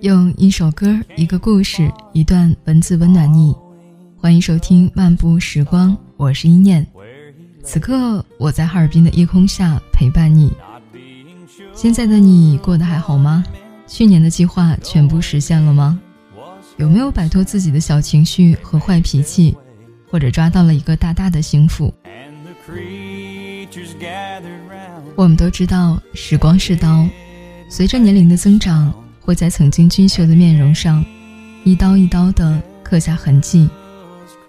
用一首歌、一个故事、一段文字温暖你。欢迎收听《漫步时光》，我是一念。此刻我在哈尔滨的夜空下陪伴你。现在的你过得还好吗？去年的计划全部实现了吗？有没有摆脱自己的小情绪和坏脾气，或者抓到了一个大大的幸福？我们都知道，时光是刀，随着年龄的增长。会在曾经俊秀的面容上，一刀一刀地刻下痕迹。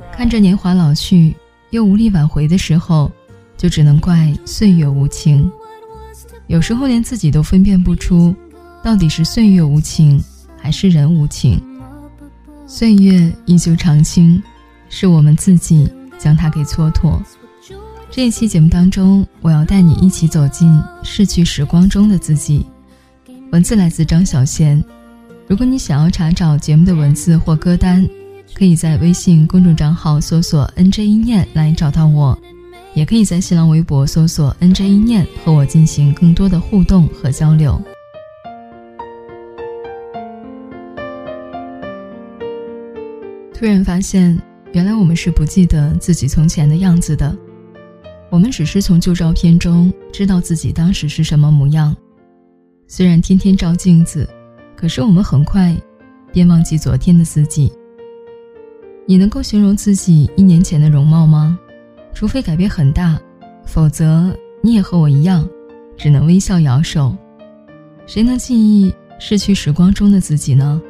看着年华老去，又无力挽回的时候，就只能怪岁月无情。有时候连自己都分辨不出，到底是岁月无情，还是人无情。岁月依旧长青，是我们自己将它给蹉跎。这一期节目当中，我要带你一起走进逝去时光中的自己。文字来自张小娴。如果你想要查找节目的文字或歌单，可以在微信公众账号搜索 “nj 一念”来找到我，也可以在新浪微博搜索 “nj 一念”和我进行更多的互动和交流。突然发现，原来我们是不记得自己从前的样子的，我们只是从旧照片中知道自己当时是什么模样。虽然天天照镜子，可是我们很快便忘记昨天的自己。你能够形容自己一年前的容貌吗？除非改变很大，否则你也和我一样，只能微笑摇手。谁能记忆逝去时光中的自己呢？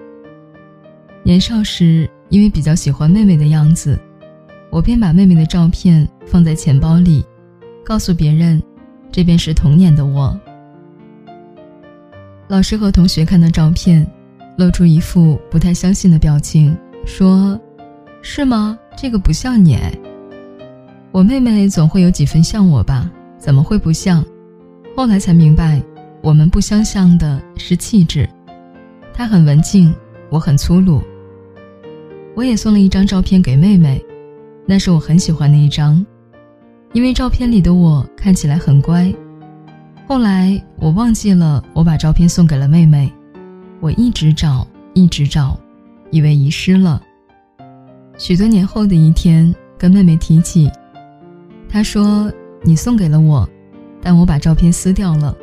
年少时，因为比较喜欢妹妹的样子，我便把妹妹的照片放在钱包里，告诉别人，这便是童年的我。老师和同学看到照片，露出一副不太相信的表情，说：“是吗？这个不像你。我妹妹总会有几分像我吧？怎么会不像？”后来才明白，我们不相像的是气质。她很文静，我很粗鲁。我也送了一张照片给妹妹，那是我很喜欢的一张，因为照片里的我看起来很乖。后来我忘记了，我把照片送给了妹妹。我一直找，一直找，以为遗失了。许多年后的一天，跟妹妹提起，她说：“你送给了我，但我把照片撕掉了，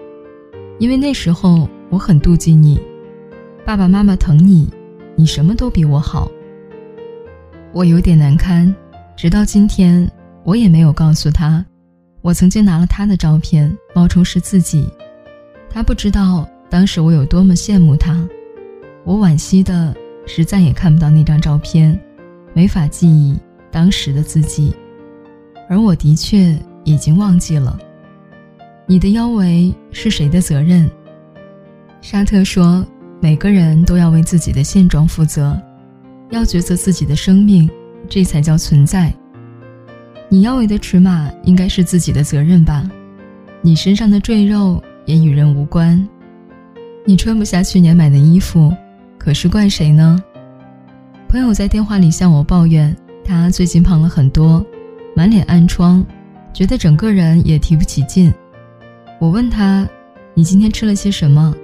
因为那时候我很妒忌你，爸爸妈妈疼你，你什么都比我好。”我有点难堪，直到今天，我也没有告诉她。我曾经拿了他的照片冒充是自己，他不知道当时我有多么羡慕他。我惋惜的是再也看不到那张照片，没法记忆当时的自己，而我的确已经忘记了。你的腰围是谁的责任？沙特说，每个人都要为自己的现状负责，要抉择自己的生命，这才叫存在。你腰围的尺码应该是自己的责任吧，你身上的赘肉也与人无关。你穿不下去年买的衣服，可是怪谁呢？朋友在电话里向我抱怨，他最近胖了很多，满脸暗疮，觉得整个人也提不起劲。我问他：“你今天吃了些什么？”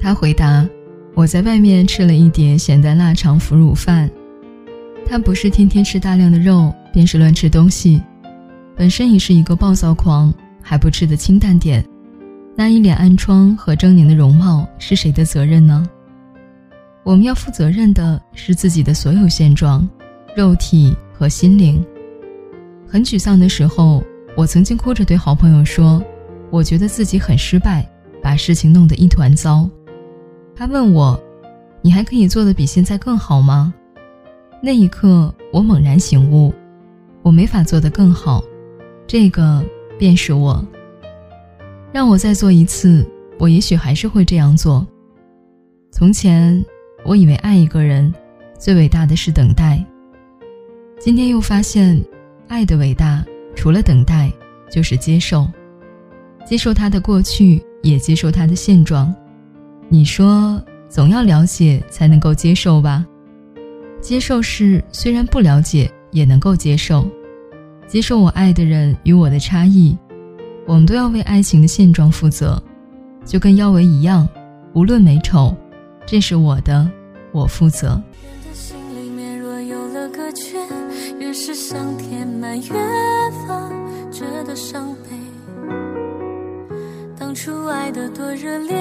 他回答：“我在外面吃了一碟咸蛋腊肠腐乳饭。”他不是天天吃大量的肉。便是乱吃东西，本身已是一个暴躁狂，还不吃的清淡点，那一脸暗疮和狰狞的容貌是谁的责任呢？我们要负责任的是自己的所有现状，肉体和心灵。很沮丧的时候，我曾经哭着对好朋友说：“我觉得自己很失败，把事情弄得一团糟。”他问我：“你还可以做的比现在更好吗？”那一刻，我猛然醒悟。我没法做得更好，这个便是我。让我再做一次，我也许还是会这样做。从前，我以为爱一个人，最伟大的是等待。今天又发现，爱的伟大，除了等待，就是接受。接受他的过去，也接受他的现状。你说，总要了解才能够接受吧？接受是虽然不了解。也能够接受，接受我爱的人与我的差异，我们都要为爱情的现状负责，就跟腰围一样，无论美丑，这是我的，我负责。心里面若有了个缺，越是想填满，越发觉得伤悲。当初爱的多热烈，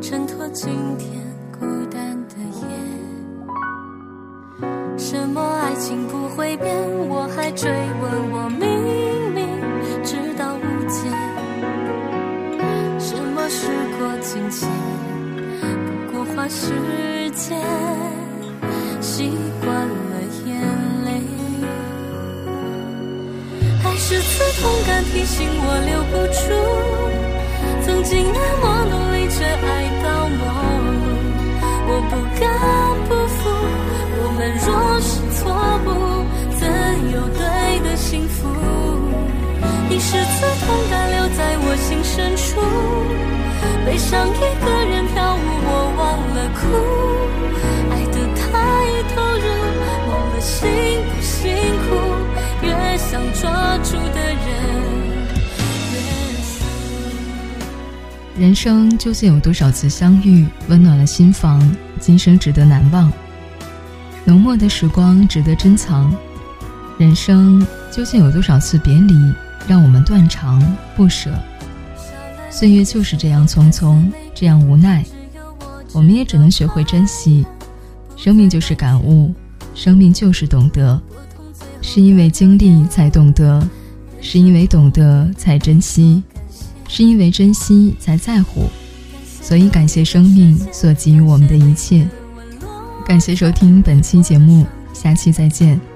衬托今天孤单的夜。什么情不会变？我还追问，我明明知道无解。什么时过境迁？不过花时间，习惯了眼泪。爱是刺痛感，提醒是刺痛感留在我心深处，悲伤一个人飘舞，我忘了哭。爱得太投入，忘了辛不辛苦，越想抓住的人越死。人生究竟有多少次相遇，温暖了心房，今生值得难忘。浓墨的时光值得珍藏，人生究竟有多少次别离，让我们断肠不舍？岁月就是这样匆匆，这样无奈，我们也只能学会珍惜。生命就是感悟，生命就是懂得，是因为经历才懂得，是因为懂得才珍惜，是因为珍惜才在乎。所以感谢生命所给予我们的一切。感谢收听本期节目，下期再见。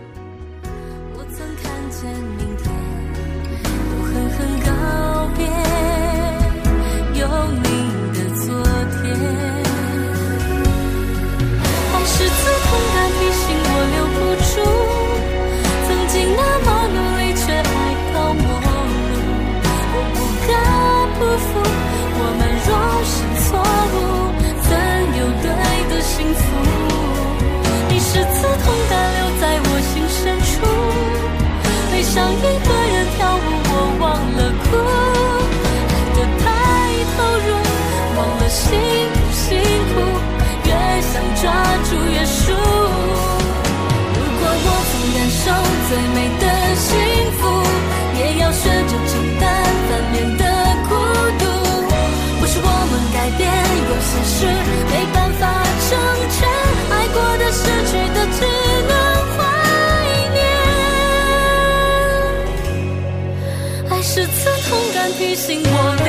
提醒我